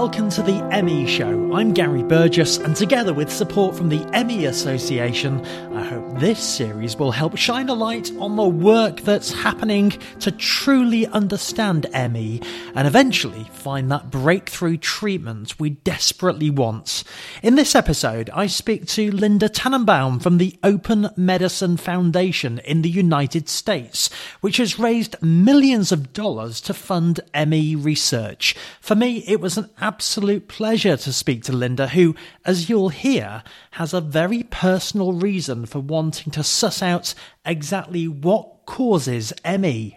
welcome to the ME Show. I'm Gary Burgess, and together with support from the ME Association, I hope this series will help shine a light on the work that's happening to truly understand ME and eventually find that breakthrough treatment we desperately want. In this episode, I speak to Linda Tannenbaum from the Open Medicine Foundation in the United States, which has raised millions of dollars to fund ME research. For me, it was an absolute pleasure to speak to Linda, who, as you'll hear, has a very personal reason for wanting to suss out exactly what causes ME.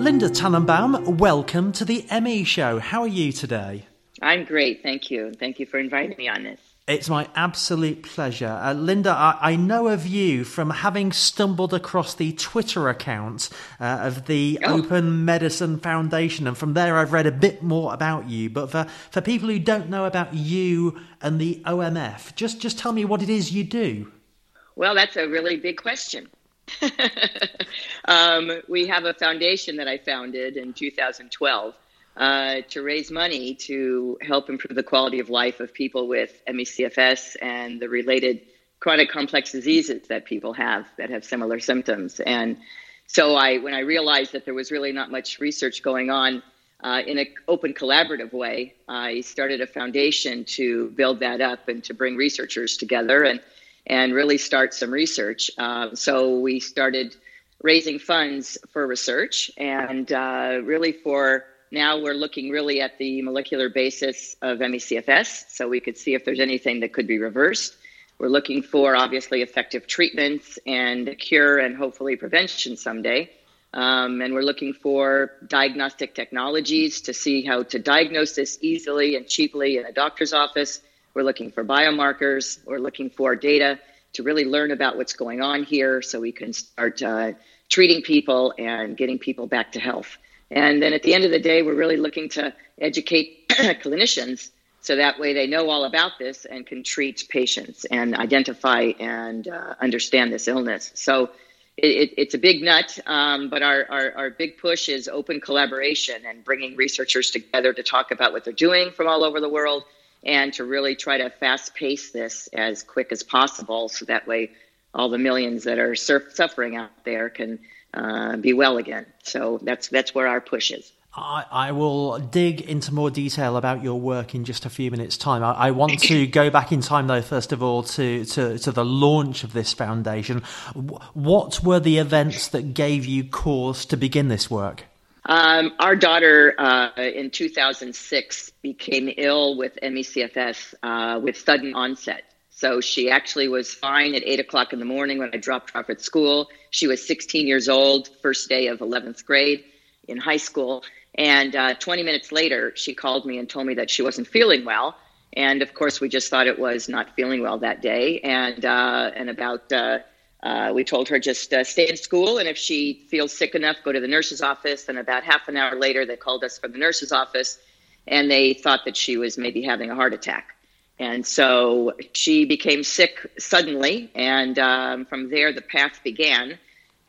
Linda Tannenbaum, welcome to the ME Show. How are you today? I'm great, thank you. Thank you for inviting me on this. It's my absolute pleasure. Uh, Linda, I, I, know of you from having stumbled across the Twitter account uh, of the oh. Open Medicine Foundation, and from there I've read a bit more about you. But for, for people who don't know about you and the OMF, just, just tell me what it is you do. Well, that's a really big question. um, we have a foundation that I founded in 2012 uh, to raise money to help improve the quality of life of people with ME/CFS and the related chronic complex diseases that people have that have similar symptoms. And so I, when I realized that there was really not much research going on uh, in an open collaborative way, I started a foundation to build that up and to bring researchers together and and really start some research. Uh, so we started raising funds for research and uh, really for now we're looking really at the molecular basis of ME/CFS, so we could see if there's anything that could be reversed. We're looking for obviously effective treatments and a cure and hopefully prevention someday. Um, and we're looking for diagnostic technologies to see how to diagnose this easily and cheaply in a doctor's office. We're looking for biomarkers. We're looking for data to really learn about what's going on here so we can start uh, treating people and getting people back to health. And then at the end of the day, we're really looking to educate clinicians so that way they know all about this and can treat patients and identify and uh, understand this illness. So it, it's a big nut, um, but our, our, our, big push is open collaboration and bringing researchers together to talk about what they're doing from all over the world and to really try to fast pace this as quick as possible so that way all the millions that are suffering out there can uh, be well again. So that's that's where our push is. I, I, will dig into more detail about your work in just a few minutes' time. I, I, want to go back in time, though, first of all, to, to, to the launch of this foundation. What were the events that gave you cause to begin this work? Um, our daughter uh, in 2006 became ill with ME/CFS uh, with sudden onset. So she actually was fine at eight o'clock in the morning when I dropped her off at school. She was 16 years old, first day of 11th grade in high school. And uh, 20 minutes later, she called me and told me that she wasn't feeling well. And of course, we just thought it was not feeling well that day. And uh, and about uh, uh we told her just uh, stay in school, and if she feels sick enough, go to the nurse's office. And about half an hour later, they called us from the nurse's office, and they thought that she was maybe having a heart attack. And so she became sick suddenly, and um, from there the path began.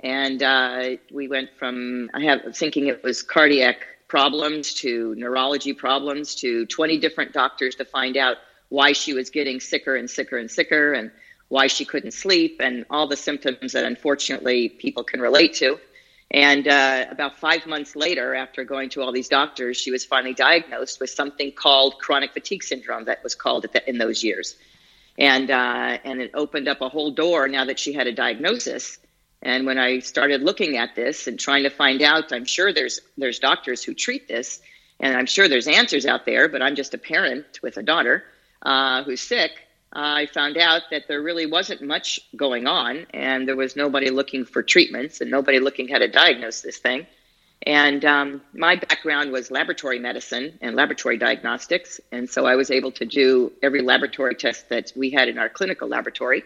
And uh, we went from I have thinking it was cardiac problems to neurology problems to 20 different doctors to find out why she was getting sicker and sicker and sicker, and why she couldn't sleep, and all the symptoms that unfortunately people can relate to. And uh, about five months later, after going to all these doctors, she was finally diagnosed with something called chronic fatigue syndrome that was called the, in those years. And, uh, and it opened up a whole door now that she had a diagnosis. And when I started looking at this and trying to find out, I'm sure there's, there's doctors who treat this, and I'm sure there's answers out there, but I'm just a parent with a daughter uh, who's sick. I found out that there really wasn't much going on, and there was nobody looking for treatments and nobody looking how to diagnose this thing. And um, my background was laboratory medicine and laboratory diagnostics, and so I was able to do every laboratory test that we had in our clinical laboratory,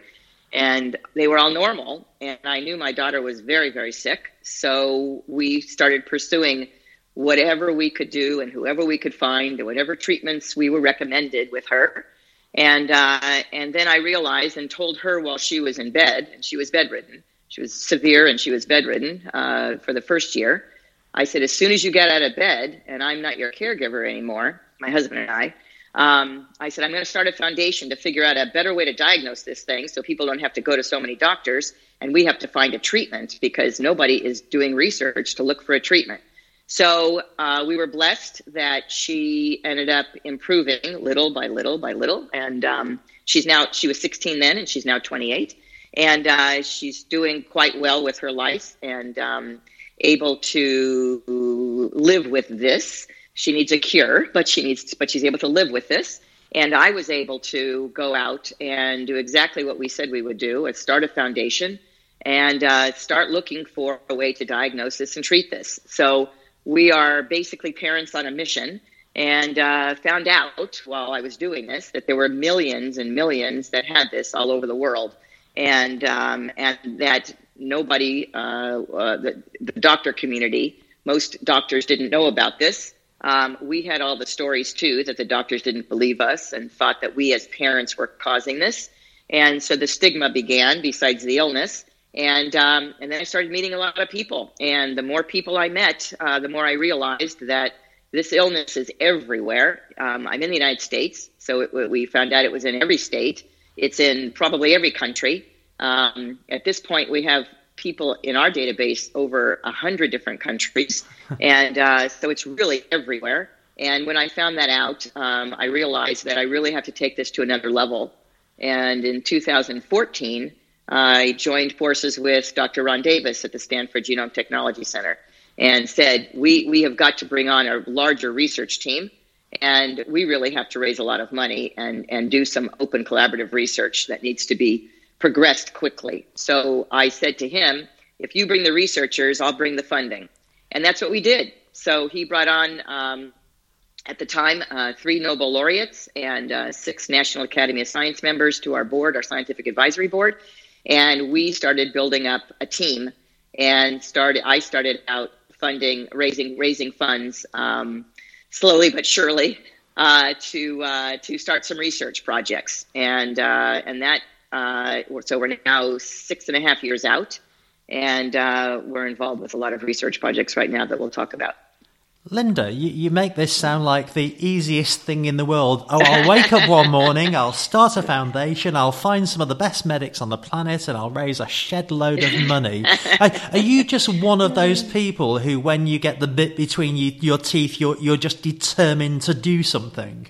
and they were all normal. And I knew my daughter was very, very sick, so we started pursuing whatever we could do and whoever we could find, and whatever treatments we were recommended with her and uh, and then I realized and told her while she was in bed, and she was bedridden. She was severe and she was bedridden uh, for the first year. I said, as soon as you get out of bed, and I'm not your caregiver anymore, my husband and I, um, I said, I'm going to start a foundation to figure out a better way to diagnose this thing so people don't have to go to so many doctors and we have to find a treatment because nobody is doing research to look for a treatment. So uh, we were blessed that she ended up improving little by little by little. And um, she's now, she was 16 then and she's now 28. And uh, she's doing quite well with her life and um, able to live with this she needs a cure, but she needs, but she's able to live with this. And I was able to go out and do exactly what we said we would do: start a foundation and uh, start looking for a way to diagnose this and treat this. So we are basically parents on a mission, and uh, found out while I was doing this that there were millions and millions that had this all over the world, and um, and that nobody, uh, uh the, the doctor community, most doctors didn't know about this um, we had all the stories too that the doctors didn't believe us and thought that we as parents were causing this. And so the stigma began besides the illness. And, um, and then I started meeting a lot of people. And the more people I met, uh, the more I realized that this illness is everywhere. Um, I'm in the United States, so it, we found out it was in every state. It's in probably every country. Um, at this point, we have people in our database over a hundred different countries, and uh, so it's really everywhere. And when I found that out, um, I realized that I really have to take this to another level. And in 2014, I joined forces with Dr. Ron Davis at the Stanford Genome Technology Center and said, we, we have got to bring on a larger research team and we really have to raise a lot of money and, and do some open collaborative research that needs to be progressed quickly. So I said to him, if you bring the researchers, I'll bring the funding. And that's what we did. So he brought on, um, at the time, uh, three Nobel laureates and uh, six National Academy of Science members to our board, our scientific advisory board. And we started building up a team and started, I started out funding, raising, raising funds um, slowly but surely uh, to, uh, to start some research projects. And, uh, and that uh, so we're now six and a half years out, and uh, we're involved with a lot of research projects right now that we'll talk about. Linda, you, you make this sound like the easiest thing in the world. Oh, I'll wake up one morning, I'll start a foundation, I'll find some of the best medics on the planet, and I'll raise a shed load of money. are, you just one of those people who, when you get the bit between you, your teeth, you're, you're just determined to do something?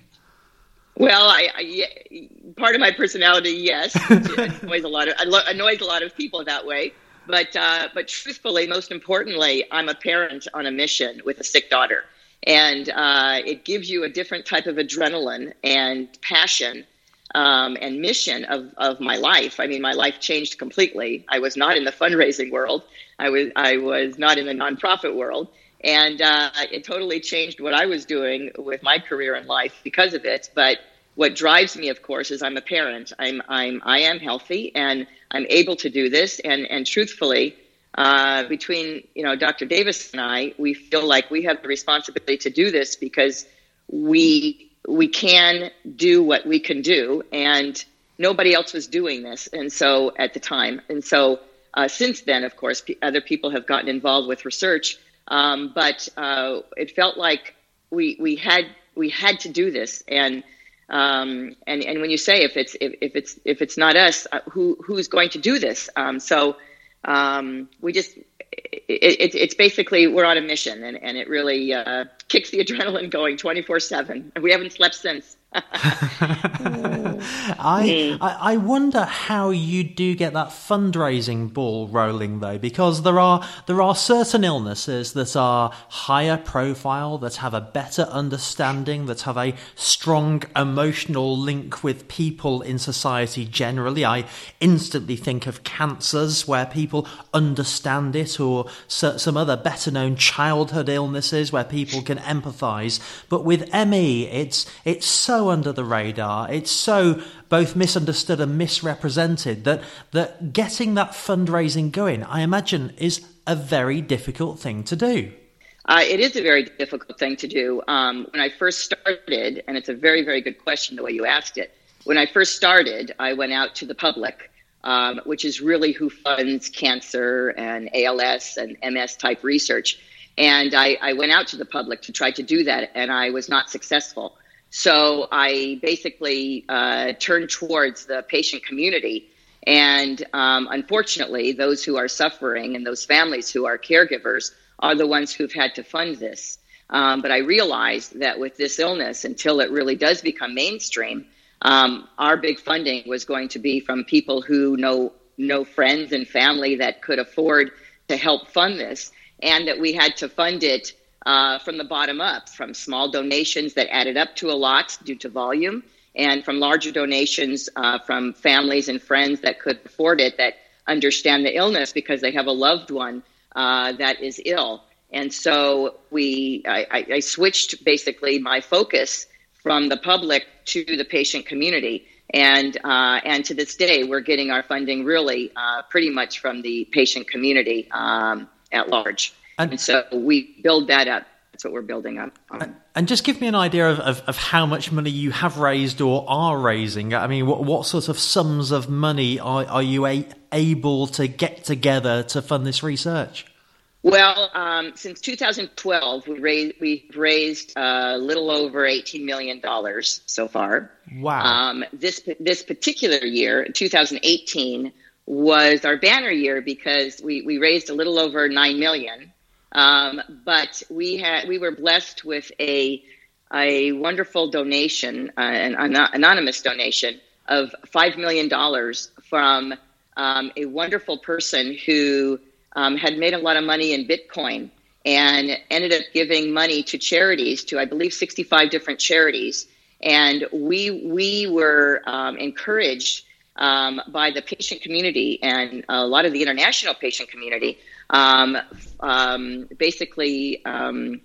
Well, I, I, part of my personality, yes, annoys a lot of annoys a lot of people that way. But uh, but truthfully, most importantly, I'm a parent on a mission with a sick daughter, and uh, it gives you a different type of adrenaline and passion um, and mission of of my life. I mean, my life changed completely. I was not in the fundraising world. I was I was not in the nonprofit world and uh, it totally changed what I was doing with my career in life because of it. But what drives me, of course, is I'm a parent. I'm I'm I am healthy and I'm able to do this. And and truthfully, uh, between you know Dr. Davis and I, we feel like we have the responsibility to do this because we we can do what we can do, and nobody else was doing this. And so at the time, and so uh, since then, of course, p- other people have gotten involved with research um, but uh, it felt like we we had we had to do this, and um, and and when you say if it's if, if it's if it's not us, uh, who who's going to do this? Um, so um, we just it, it, it's basically we're on a mission, and and it really uh, kicks the adrenaline going twenty four seven. We haven't slept since. Mm. I, I wonder how you do get that fundraising ball rolling though, because there are there are certain illnesses that are higher profile, that have a better understanding, that have a strong emotional link with people in society generally. I instantly think of cancers where people understand it, or some other better known childhood illnesses where people can empathise. But with ME, it's it's so under the radar. It's so both misunderstood and misrepresented that that getting that fundraising going, I imagine, is a very difficult thing to do. Uh, it is a very difficult thing to do. Um, when I first started, and it's a very, very good question the way you asked it. When I first started, I went out to the public, um, which is really who funds cancer and ALS and MS type research. And I, I went out to the public to try to do that, and I was not successful. So I basically uh, turned towards the patient community. And um, unfortunately, those who are suffering and those families who are caregivers are the ones who've had to fund this. Um, but I realized that with this illness, until it really does become mainstream, um, our big funding was going to be from people who know know friends and family that could afford to help fund this, and that we had to fund it uh, from the bottom up, from small donations that added up to a lot due to volume, and from larger donations uh, from families and friends that could afford it that understand the illness because they have a loved one uh, that is ill. And so we, I, I switched basically my focus from the public to the patient community. And, uh, and to this day, we're getting our funding really uh, pretty much from the patient community um, at large. And, and, so we build that up. That's what we're building up. On. And just give me an idea of, of, of, how much money you have raised or are raising. I mean, what, what sort of sums of money are, are you a, able to get together to fund this research? Well, um, since 2012, we raised we've raised a little over 18 million dollars so far. Wow! Um, this this particular year, 2018, was our banner year because we we raised a little over nine million. Um, but we had we were blessed with a a wonderful donation, uh, an anonymous donation of five million dollars from um, a wonderful person who um, had made a lot of money in Bitcoin and ended up giving money to charities, to I believe 65 different charities. And we we were um, encouraged um, by the patient community and a lot of the international patient community. Um, um basically, um,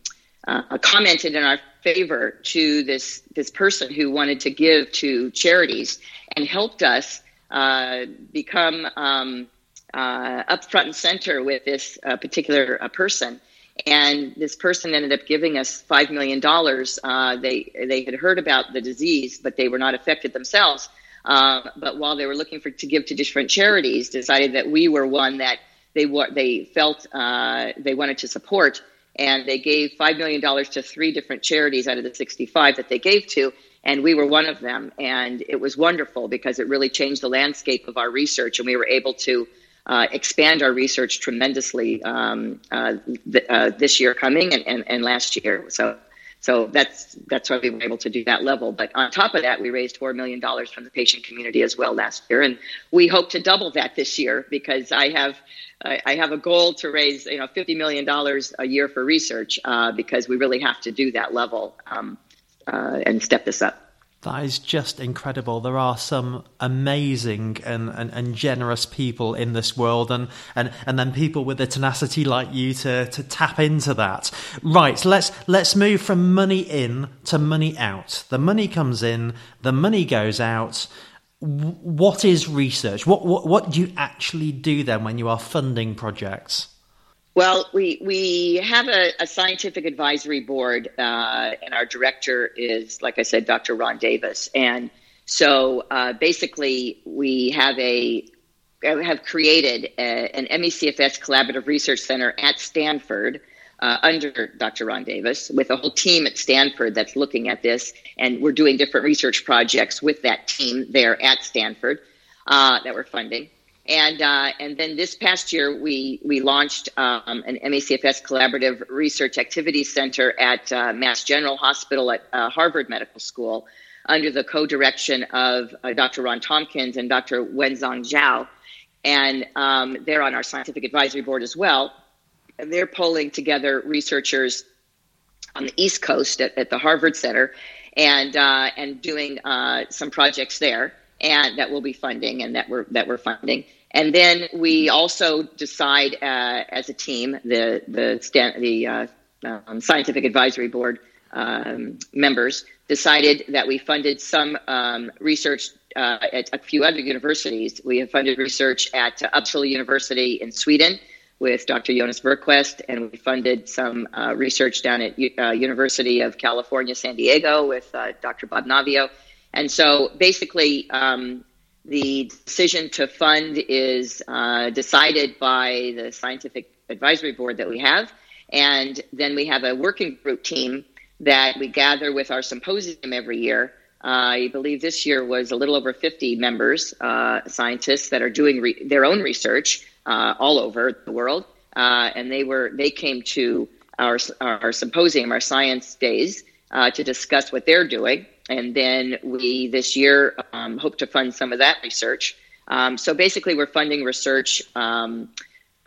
uh, commented in our favor to this this person who wanted to give to charities and helped us uh, become um, uh, up front and center with this uh, particular uh, person. And this person ended up giving us five million dollars. They they had heard about the disease, but they were not affected themselves. Uh, but while they were looking for to give to different charities, decided that we were one that they were they felt uh, they wanted to support, and they gave five million dollars to three different charities out of the 65 that they gave to, and we were one of them. And it was wonderful because it really changed the landscape of our research, and we were able to uh, expand our research tremendously um, uh, th- uh, this year coming and, and, and last year. So, so that's that's why we were able to do that level. But on top of that, we raised four million dollars from the patient community as well last year, and we hope to double that this year because I have I have a goal to raise you know fifty million dollars a year for research uh, because we really have to do that level um, uh, and step this up. That is just incredible. There are some amazing and, and, and generous people in this world, and, and, and then people with the tenacity like you to, to tap into that. Right, let's, let's move from money in to money out. The money comes in, the money goes out. What is research? What, what, what do you actually do then when you are funding projects? Well, we we have a, a scientific advisory board, uh, and our director is, like I said, Dr. Ron Davis. And so, uh, basically, we have a have created a, an MECFS Collaborative Research Center at Stanford uh, under Dr. Ron Davis, with a whole team at Stanford that's looking at this, and we're doing different research projects with that team there at Stanford uh, that we're funding. And uh, and then this past year, we we launched um, an MECFS Collaborative Research Activity Center at uh, Mass General Hospital at uh, Harvard Medical School, under the co-direction of uh, Dr. Ron Tompkins and Dr. Wenzhong Xiao, and um, they're on our scientific advisory board as well. And they're pulling together researchers on the East Coast at, at the Harvard Center, and uh, and doing uh, some projects there, and that we'll be funding and that we're that we're funding. And then we also decide uh, as a team, the the stand, the uh, um, scientific advisory board um, members decided that we funded some um, research uh, at a few other universities. We have funded research at Uppsala University in Sweden with Dr. Jonas Bergquist, and we funded some uh, research down at uh, University of California, San Diego with Dr. Bob Naviaux. And so basically, um, the decision to fund is uh, decided by the scientific advisory board that we have, And then we have a working group team that we gather with our symposium every year. Uh, I believe this year was a little over 50 members, uh, scientists that are doing re- their own research uh, all over the world, uh, and they were they came to our our symposium, our science days, uh, to discuss what they're doing. And then we this year um, hope to fund some of that research. Um, so basically, we're funding research. Um,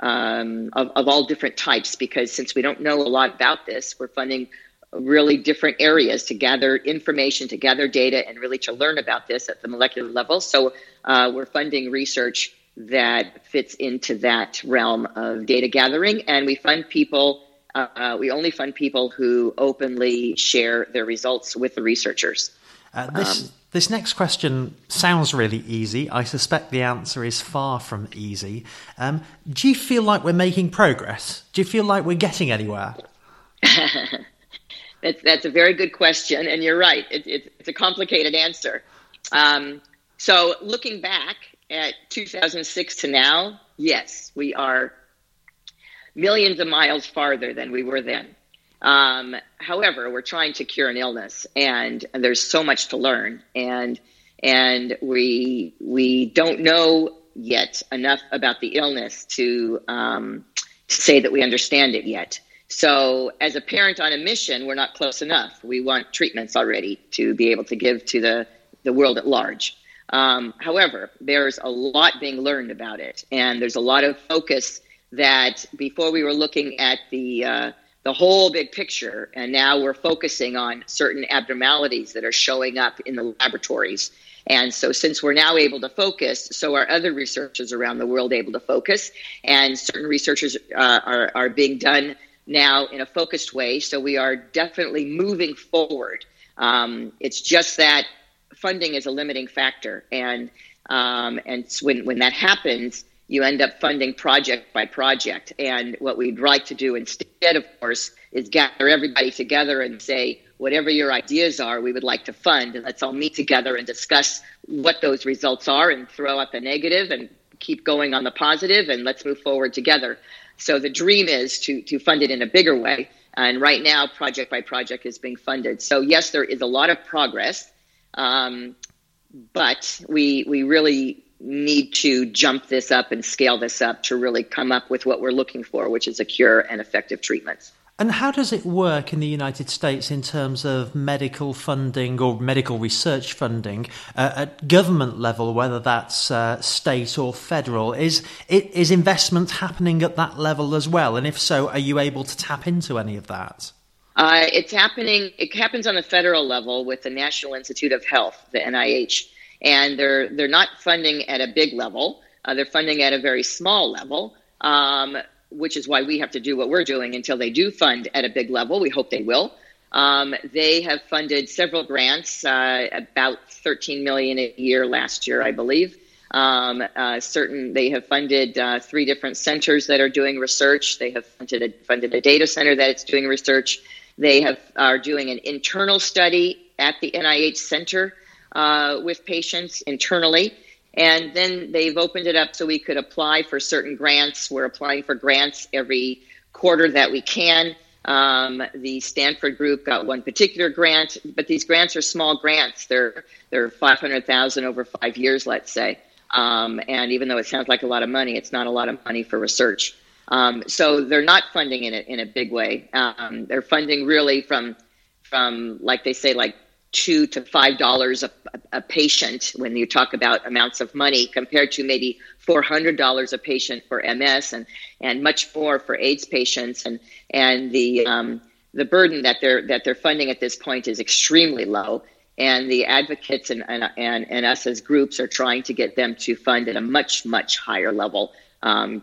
um, of, of all different types because since we don't know a lot about this, we're funding really different areas to gather information, to gather data, and really to learn about this at the molecular level. So uh, we're funding research that fits into that realm of data gathering, and we fund people. Uh, we only fund people who openly share their results with the researchers. Uh, this um, this next question sounds really easy. I suspect the answer is far from easy. Um, do you feel like we're making progress? Do you feel like we're getting anywhere? that's, that's a very good question, and you're right. It, it, it's a complicated answer. Um, so, looking back at 2006 to now, yes, we are millions of miles farther than we were then. Um, however, we're trying to cure an illness, and, and there's so much to learn, and and we we don't know yet enough about the illness to um, say that we understand it yet. So, as a parent on a mission, we're not close enough. We want treatments already to be able to give to the the world at large. Um, however, there's a lot being learned about it, and there's a lot of focus that before we were looking at the uh, the whole big picture. And now we're focusing on certain abnormalities that are showing up in the laboratories. And so, since we're now able to focus, so are other researchers around the world able to focus. And certain researchers uh, are, are being done now in a focused way. So, we are definitely moving forward. Um, it's just that funding is a limiting factor. And, um, and when, when that happens, you end up funding project by project. And what we'd like to do instead, of course, is gather everybody together and say, whatever your ideas are, we would like to fund. And let's all meet together and discuss what those results are and throw out the negative and keep going on the positive and let's move forward together. So the dream is to, to fund it in a bigger way. And right now, project by project is being funded. So, yes, there is a lot of progress. Um, but we, we really need to jump this up and scale this up to really come up with what we're looking for, which is a cure and effective treatments. And how does it work in the United States in terms of medical funding or medical research funding uh, at government level, whether that's uh, state or federal? Is is investment happening at that level as well? And if so, are you able to tap into any of that? Uh, it's happening. It happens on the federal level with the National Institute of Health, the NIH and they're they're not funding at a big level. Uh, they're funding at a very small level, um, which is why we have to do what we're doing until they do fund at a big level. We hope they will. Um, they have funded several grants, uh, about 13 million a year last year, I believe. Um, uh, certain they have funded uh, three different centers that are doing research. They have funded a, funded a data center that is doing research. They have are doing an internal study at the NIH center uh, with patients internally. And then they've opened it up so we could apply for certain grants. We're applying for grants every quarter that we can. Um, the Stanford group got one particular grant, but these grants are small grants. They're they're five hundred thousand over five years, let's say. Um, and even though it sounds like a lot of money, it's not a lot of money for research. Um, so they're not funding in it in a big way. Um, they're funding really from from like they say like two to five dollars a, a patient when you talk about amounts of money compared to maybe four hundred dollars a patient for MS and and much more for AIDS patients and and the um, the burden that they're that they're funding at this point is extremely low and the advocates and, and, and, and us as groups are trying to get them to fund at a much much higher level um,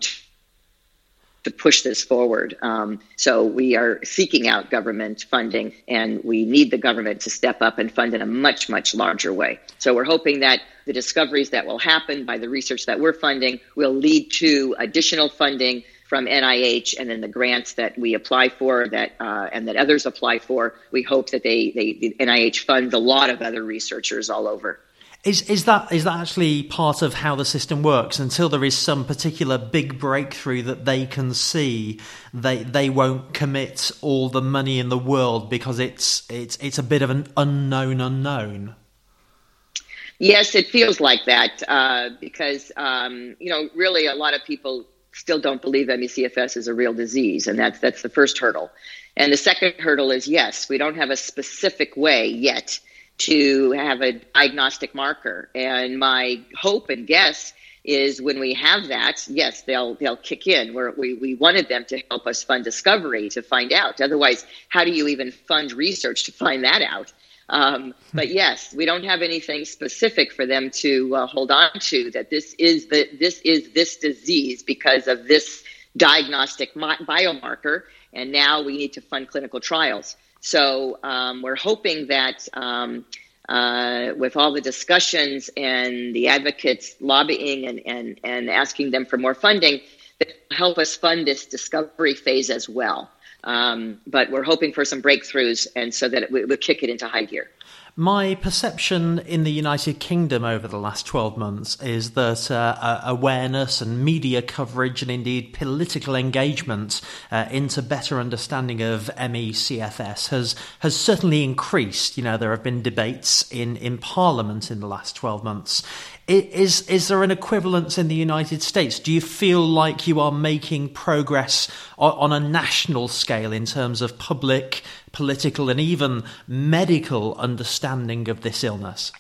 to push this forward. Um, so we are seeking out government funding, and we need the government to step up and fund in a much, much larger way. So we're hoping that the discoveries that will happen by the research that we're funding will lead to additional funding from NIH, and then the grants that we apply for, that uh, and that others apply for. We hope that they, they the NIH funds a lot of other researchers all over. Is is that is that actually part of how the system works? Until there is some particular big breakthrough that they can see, they they won't commit all the money in the world because it's it's it's a bit of an unknown unknown. Yes, it feels like that uh, because um, you know really a lot of people still don't believe ME/CFS is a real disease, and that's that's the first hurdle. And the second hurdle is yes, we don't have a specific way yet to have a diagnostic marker. And my hope and guess is when we have that, yes, they'll they'll kick in. Where we we wanted them to help us fund discovery to find out. Otherwise, how do you even fund research to find that out? Um, but yes, we don't have anything specific for them to uh, hold on to that this is the this is this disease because of this diagnostic biomarker, and now we need to fund clinical trials. So um, we're hoping that um, uh, with all the discussions and the advocates lobbying and, and, and asking them for more funding, that help us fund this discovery phase as well. Um, but we're hoping for some breakthroughs, and so that it will kick it into high gear. My perception in the United Kingdom over the last 12 months is that uh, awareness and media coverage and indeed political engagement uh, into better understanding of ME/CFS has has certainly increased. You know, there have been debates in, in Parliament in the last 12 months. Is is there an equivalence in the United States? Do you feel like you are making progress on, on a national scale in terms of public, political, and even medical understanding of this illness?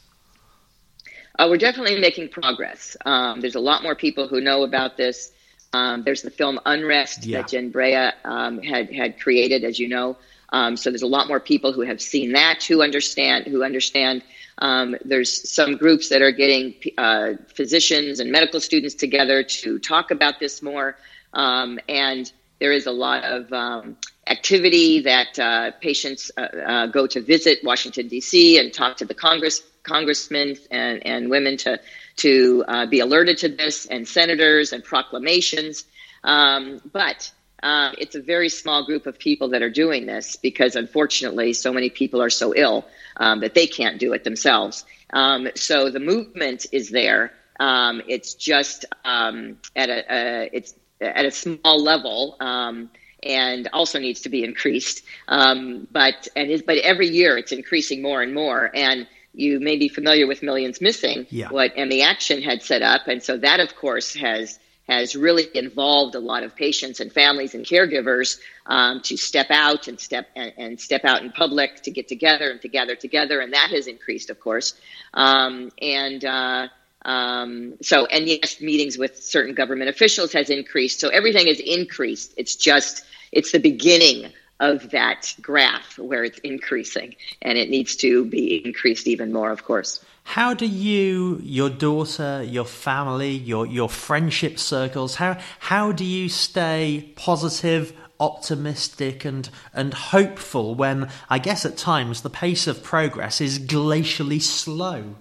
Uh, we're definitely making progress. Um, there's a lot more people who know about this. Um, there's the film Unrest yeah. that Jen Brea um, had had created, as you know. Um, so there's a lot more people who have seen that, who understand, who understand um, there's some groups that are getting uh, physicians and medical students together to talk about this more. Um, and there is a lot of um, activity that uh, patients uh, uh go to visit Washington, D.C. and talk to the Congress, congressmen and, and women to, to uh, be alerted to this, and senators and proclamations. Um, but uh, it's a very small group of people that are doing this because unfortunately so many people are so ill um, that they can't do it themselves. Um, so the movement is there. Um, it's just um, at a, a, it's at a small level um, and also needs to be increased. Um, but and is, but every year it's increasing more and more and you may be familiar with Millions Missing, yeah. what ME Action had set up. And so that, of course, has has really involved a lot of patients and families and caregivers um, to step out and step and, and, step out in public to get together and to gather together, and that has increased, of course. Um, and uh, um, so, and yes, meetings with certain government officials has increased. So everything has increased. It's just it's the beginning of that graph where it's increasing, and it needs to be increased even more, of course. How do you, your daughter, your family, your your friendship circles, how how do you stay positive, optimistic and and hopeful when I guess at times the pace of progress is glacially slow?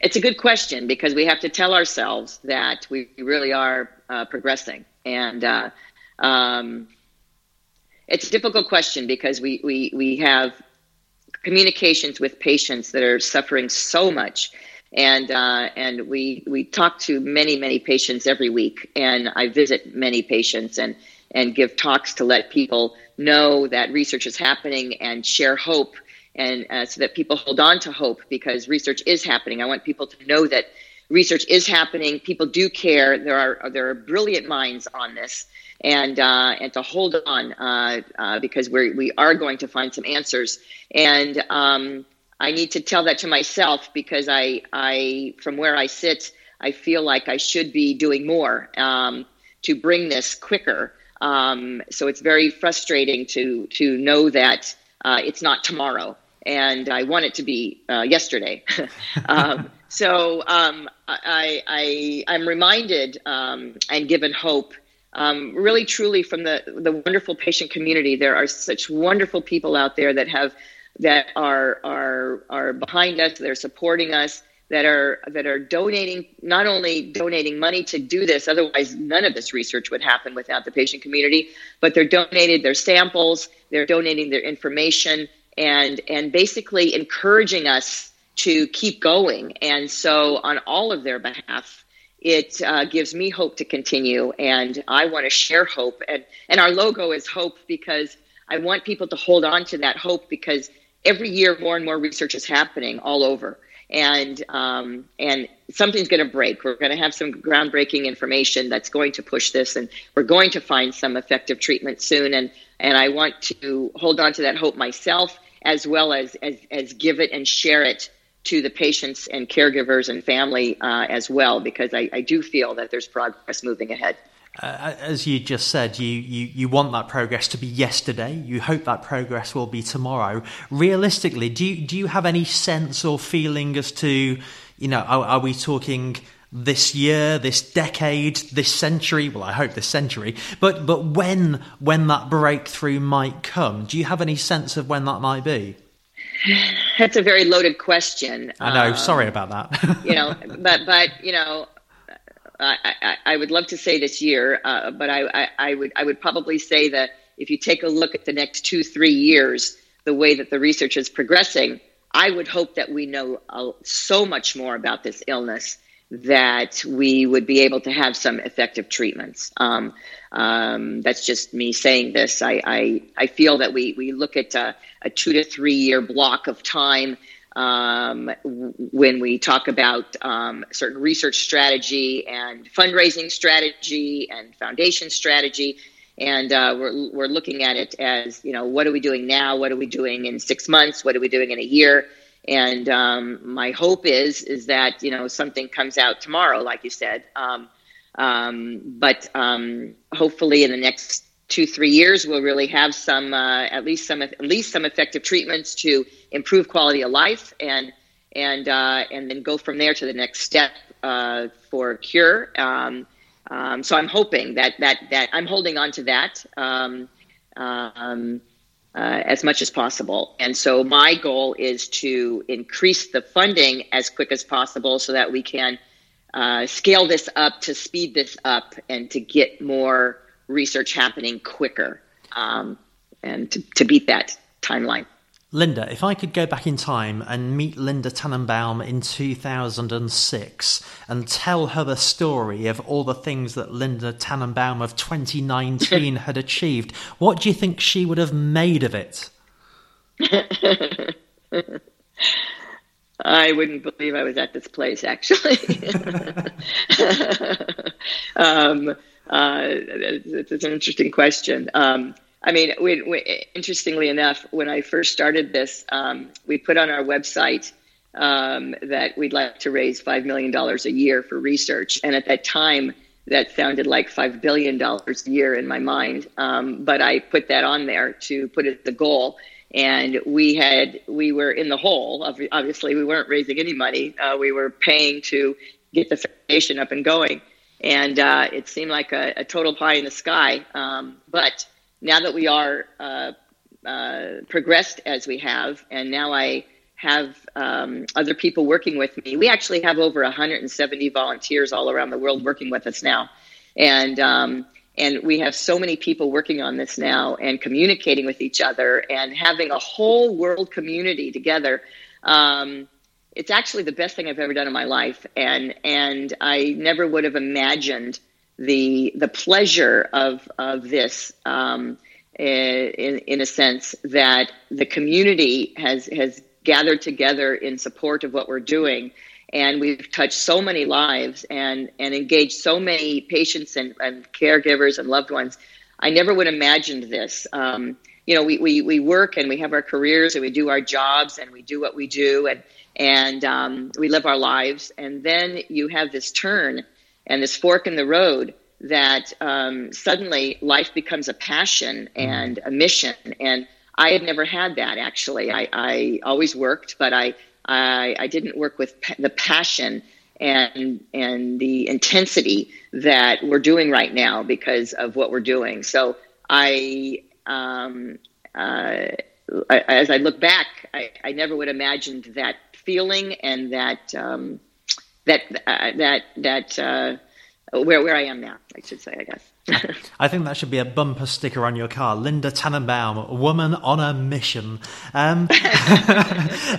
It's a good question because we have to tell ourselves that we really are uh, progressing, and uh, um, it's a difficult question because we we we have communications with patients that are suffering so much. And uh, and we we talk to many many patients every week, and I visit many patients and and give talks to let people know that research is happening and share hope, and uh, so that people hold on to hope because research is happening. I want people to know that research is happening. People do care. There are there are brilliant minds on this, and uh, and to hold on uh, uh, because we we are going to find some answers. And um, I need to tell that to myself because I I from where I sit, I feel like I should be doing more um, to bring this quicker. Um, so it's very frustrating to to know that uh, it's not tomorrow, and I want it to be uh, yesterday. um, so um, I, I I'm reminded um, and given hope um, really truly from the the wonderful patient community. There are such wonderful people out there that have that are are are behind us. They're supporting us. That are that are donating not only donating money to do this, otherwise none of this research would happen without the patient community. But they're donating their samples, they're donating their information, and and basically encouraging us to keep going. And so, on all of their behalf, it uh, gives me hope to continue. And I want to share hope. And, and our logo is hope because I want people to hold on to that hope because every year more and more research is happening all over. And um, and something's going to break. We're going to have some groundbreaking information that's going to push this, and we're going to find some effective treatment soon. And and I want to hold on to that hope myself, as well as as, as give it and share it to the patients and caregivers and family uh, as well, because I, I, do feel that there's progress moving ahead. Uh, as you just said, you, you, you want that progress to be yesterday. You hope that progress will be tomorrow. Realistically, do you, do you have any sense or feeling as to, you know, are, are we talking this year, this decade, this century. Well, I hope this century. But but when when that breakthrough might come, do you have any sense of when that might be? That's a very loaded question. I know. Um, sorry about that. you know, but but you know, I, I, I would love to say this year, uh, but I, I, would I would probably say that if you take a look at the next two three years, the way that the research is progressing, I would hope that we know uh, so much more about this illness that we would be able to have some effective treatments. Um, um, that's just me saying this. I, I, I feel that we, we look at a, a, two to three year block of time um, when we talk about um, certain research strategy and fundraising strategy and foundation strategy. And uh, we're, we're looking at it as, you know, what are we doing now? What are we doing in six months? What are we doing in a year? And um, my hope is is that you know something comes out tomorrow, like you said. Um, um, but um, hopefully, in the next two three years, we'll really have some uh, at least some at least some effective treatments to improve quality of life, and and uh, and then go from there to the next step uh, for cure. Um, um, so I'm hoping that that that I'm holding on to that. Um, uh, as much as possible. And so my goal is to increase the funding as quick as possible so that we can uh, scale this up to speed this up and to get more research happening quicker um, and to, to beat that timeline. Linda, if I could go back in time and meet Linda Tannenbaum in 2006 and tell her the story of all the things that Linda Tannenbaum of 2019 had achieved, what do you think she would have made of it? I wouldn't believe I was at this place, actually. um, uh, it's, it's, an interesting question. Um, I mean, we, we, interestingly enough, when I first started this, um, we put on our website um, that we'd like to raise $5 million a year for research. And at that time, that sounded like $5 billion a year in my mind. Um, but I put that on there to put it the goal. And we had, we were in the hole. Obviously, we weren't raising any money. Uh, we were paying to get the foundation up and going. And uh, it seemed like a, a, total pie in the sky. Um, but now that we are uh, uh, progressed as we have, and now I have um, other people working with me. We actually have over 170 volunteers all around the world working with us now, and um, and we have so many people working on this now and communicating with each other and having a whole world community together. Um, it's actually the best thing I've ever done in my life, and and I never would have imagined the the pleasure of of this um, in in a sense that the community has has gathered together in support of what we're doing. And we've touched so many lives and and engaged so many patients and, and caregivers and loved ones. I never would have imagined this. Um, you know we, we we work and we have our careers and we do our jobs and we do what we do and and um, we live our lives. And then you have this turn and this fork in the road that um, suddenly life becomes a passion and a mission. And I had never had that actually. I, I always worked, but I, I, I didn't work with pa- the passion and and the intensity that we're doing right now because of what we're doing. So I, um, uh, as I look back, I, I never would have imagined that feeling and that um, that uh, that that. Uh, where where I am now, I should say, I guess. I think that should be a bumper sticker on your car. Linda Tannenbaum, woman on a mission. Um,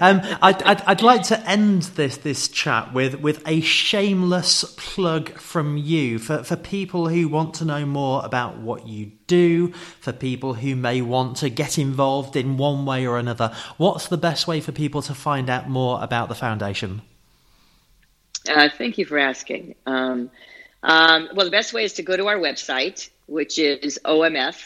um, I'd, I'd, I'd, like to end this this chat with with a shameless plug from you for for people who want to know more about what you do, for people who may want to get involved in one way or another. What's the best way for people to find out more about the foundation? Uh, thank you for asking. Um, um, well, the best way is to go to our website, which is omf.ngo.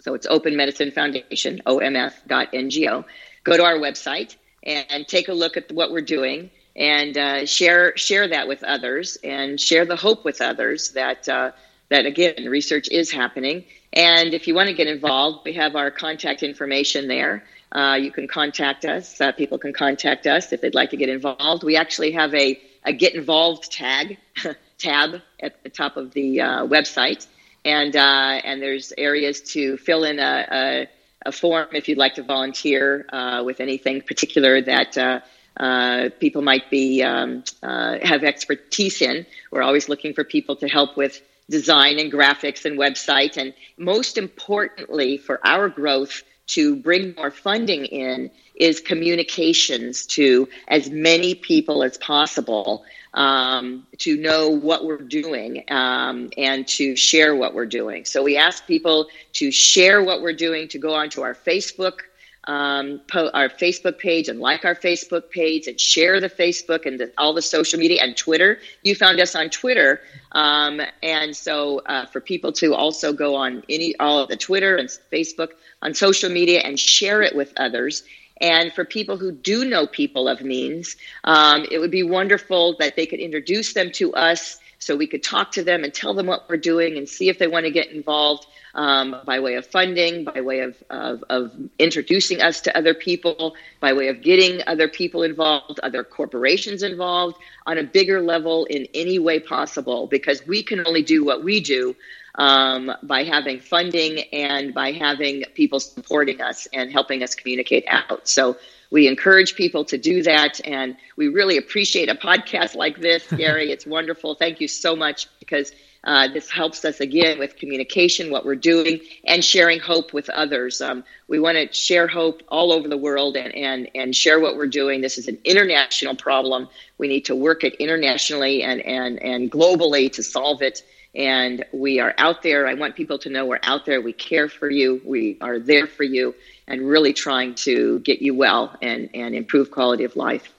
So it's Open Medicine Foundation, omf.ngo. Go to our website and take a look at what we're doing and uh, share share that with others and share the hope with others that uh, that again research is happening. And if you want to get involved, we have our contact information there. Uh, you can contact us. Uh, people can contact us if they'd like to get involved. We actually have a, a get involved tag tab at the top of the uh, website, and uh, and there's areas to fill in a, a, a, form if you'd like to volunteer uh, with anything particular that. Uh, people might be um, have expertise in. We're always looking for people to help with design and graphics and website, and most importantly for our growth, to bring more funding in is communications to as many people as possible um, to know what we're doing um, and to share what we're doing. So we ask people to share what we're doing, to go onto our Facebook. Um, po- our Facebook page and like our Facebook page and share the Facebook and the, all the social media and Twitter. You found us on Twitter, um, and so uh, for people to also go on any all of the Twitter and Facebook on social media and share it with others. And for people who do know people of means, um, it would be wonderful that they could introduce them to us so we could talk to them and tell them what we're doing and see if they want to get involved um, by way of funding, by way of, of, of, introducing us to other people, by way of getting other people involved, other corporations involved on a bigger level in any way possible, because we can only do what we do um, by having funding and by having people supporting us and helping us communicate out. So we encourage people to do that. And we really appreciate a podcast like this, Gary. it's wonderful. Thank you so much because uh, this helps us again with communication, what we're doing, and sharing hope with others. Um, we want to share hope all over the world and, and, and share what we're doing. This is an international problem. We need to work it internationally and, and, and globally to solve it and we are out there. I want people to know we're out there. We care for you. We are there for you and really trying to get you well and, and improve quality of life.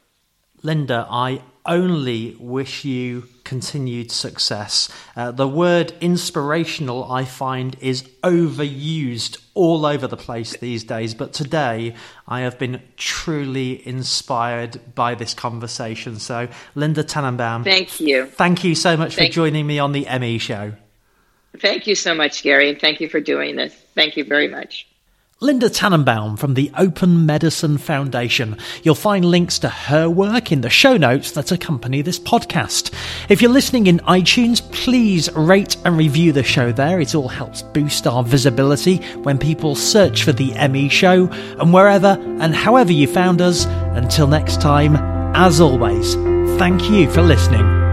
Linda, I only wish you continued success. Uh, the word inspirational, I find, is overused all over the place these days, but today I have been truly inspired by this conversation. So, Linda Tannenbaum. Thank you. Thank you so much thank for joining me on the ME show. Thank you so much, Gary, and thank you for doing this. Thank you very much. Linda Tannenbaum from the Open Medicine Foundation. You'll find links to her work in the show notes that accompany this podcast. If you're listening in iTunes, please rate and review the show there. It all helps boost our visibility when people search for the ME show and wherever and however you found us. Until next time, as always, thank you for listening.